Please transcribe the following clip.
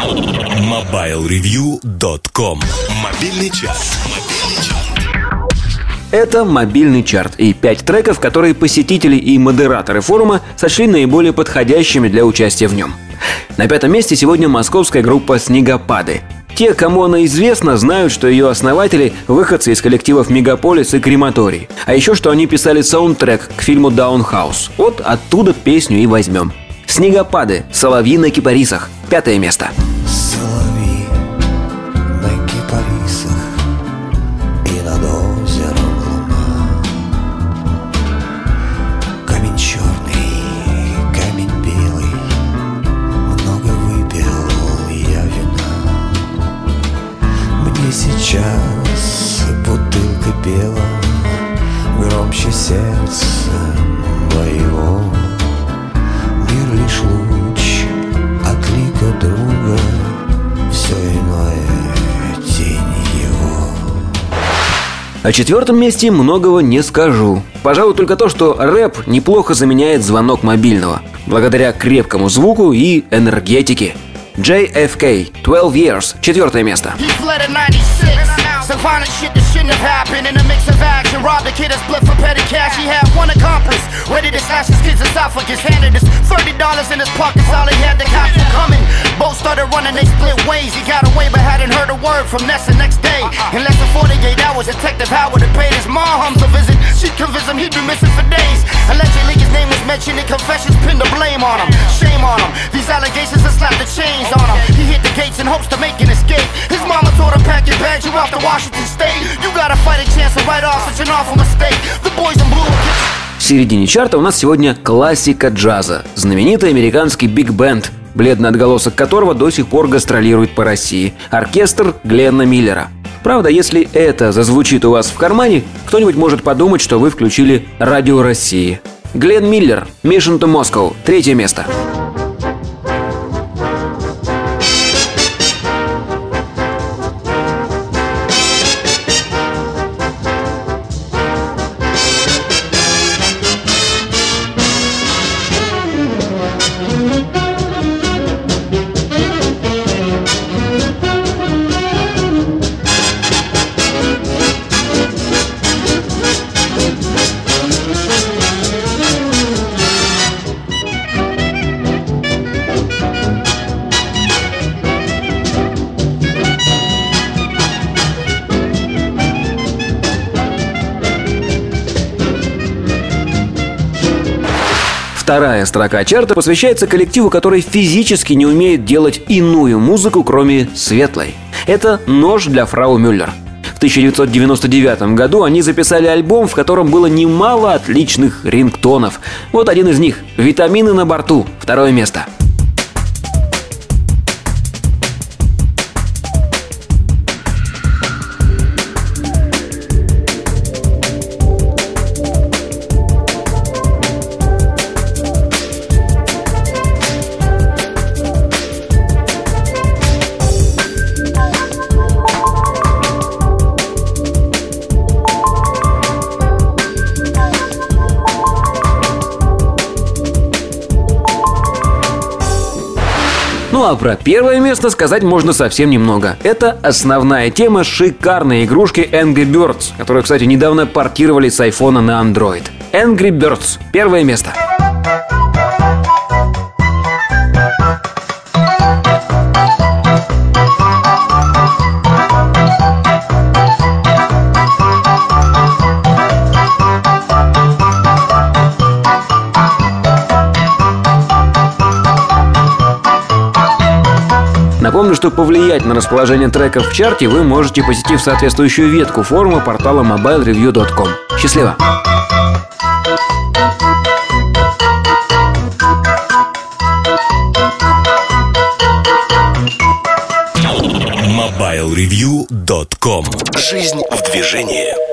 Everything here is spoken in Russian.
MobileReview.com Мобильный час. Это мобильный чарт и пять треков, которые посетители и модераторы форума сочли наиболее подходящими для участия в нем. На пятом месте сегодня московская группа «Снегопады». Те, кому она известна, знают, что ее основатели – выходцы из коллективов «Мегаполис» и «Крематорий». А еще, что они писали саундтрек к фильму «Даунхаус». Вот оттуда песню и возьмем. «Снегопады. Соловьи на кипарисах». Пятое место. Соловьи на кипарисах и над озером луна. Камень черный, камень белый, много выпил я вина. Мне сейчас бутылка пела громче сердца моего. Лишь луч от лика друга, все иное тень его. О четвертом месте многого не скажу. Пожалуй, только то, что рэп неплохо заменяет звонок мобильного, благодаря крепкому звуку и энергетике. JFK, 12 Years, четвертое место. He fled in 96. Some violent shit that shouldn't have happened in a mix of action. Robbed a kid and split for petty cash. He had one accomplice. Ready to slash his kid's esophagus. Handed us $30 in his pockets. All he had, the cops were coming. Both started running, they split ways. He got away but hadn't heard a word from Ness the next day. Uh-uh. In less than 48 hours, Detective Howard had paid his mom a visit. She'd convinced him he'd been missing for days. Allegedly, his name was mentioned in confessions. Pinned the blame on him. Shame on him. These allegations have slapped the chains on him. He hit the gates in hopes to make an escape. His mama told him, pack your bags, you're off to Washington State. You gotta fight a chance to write off such an awful mistake. The boys середине чарта у нас сегодня классика джаза, знаменитый американский биг-бенд, бледный отголосок которого до сих пор гастролирует по России, оркестр Гленна Миллера. Правда, если это зазвучит у вас в кармане, кто-нибудь может подумать, что вы включили радио России. Глен Миллер, Mission to Moscow, третье место. Вторая строка чарта посвящается коллективу, который физически не умеет делать иную музыку, кроме светлой. Это «Нож для фрау Мюллер». В 1999 году они записали альбом, в котором было немало отличных рингтонов. Вот один из них «Витамины на борту», второе место. Ну а про первое место сказать можно совсем немного. Это основная тема шикарной игрушки Angry Birds, которую, кстати, недавно портировали с айфона на Android. Angry Birds. Первое место. Напомню, что повлиять на расположение треков в чарте вы можете, посетив соответствующую ветку форума портала mobilereview.com. Счастливо! MobileReview.com Жизнь в движении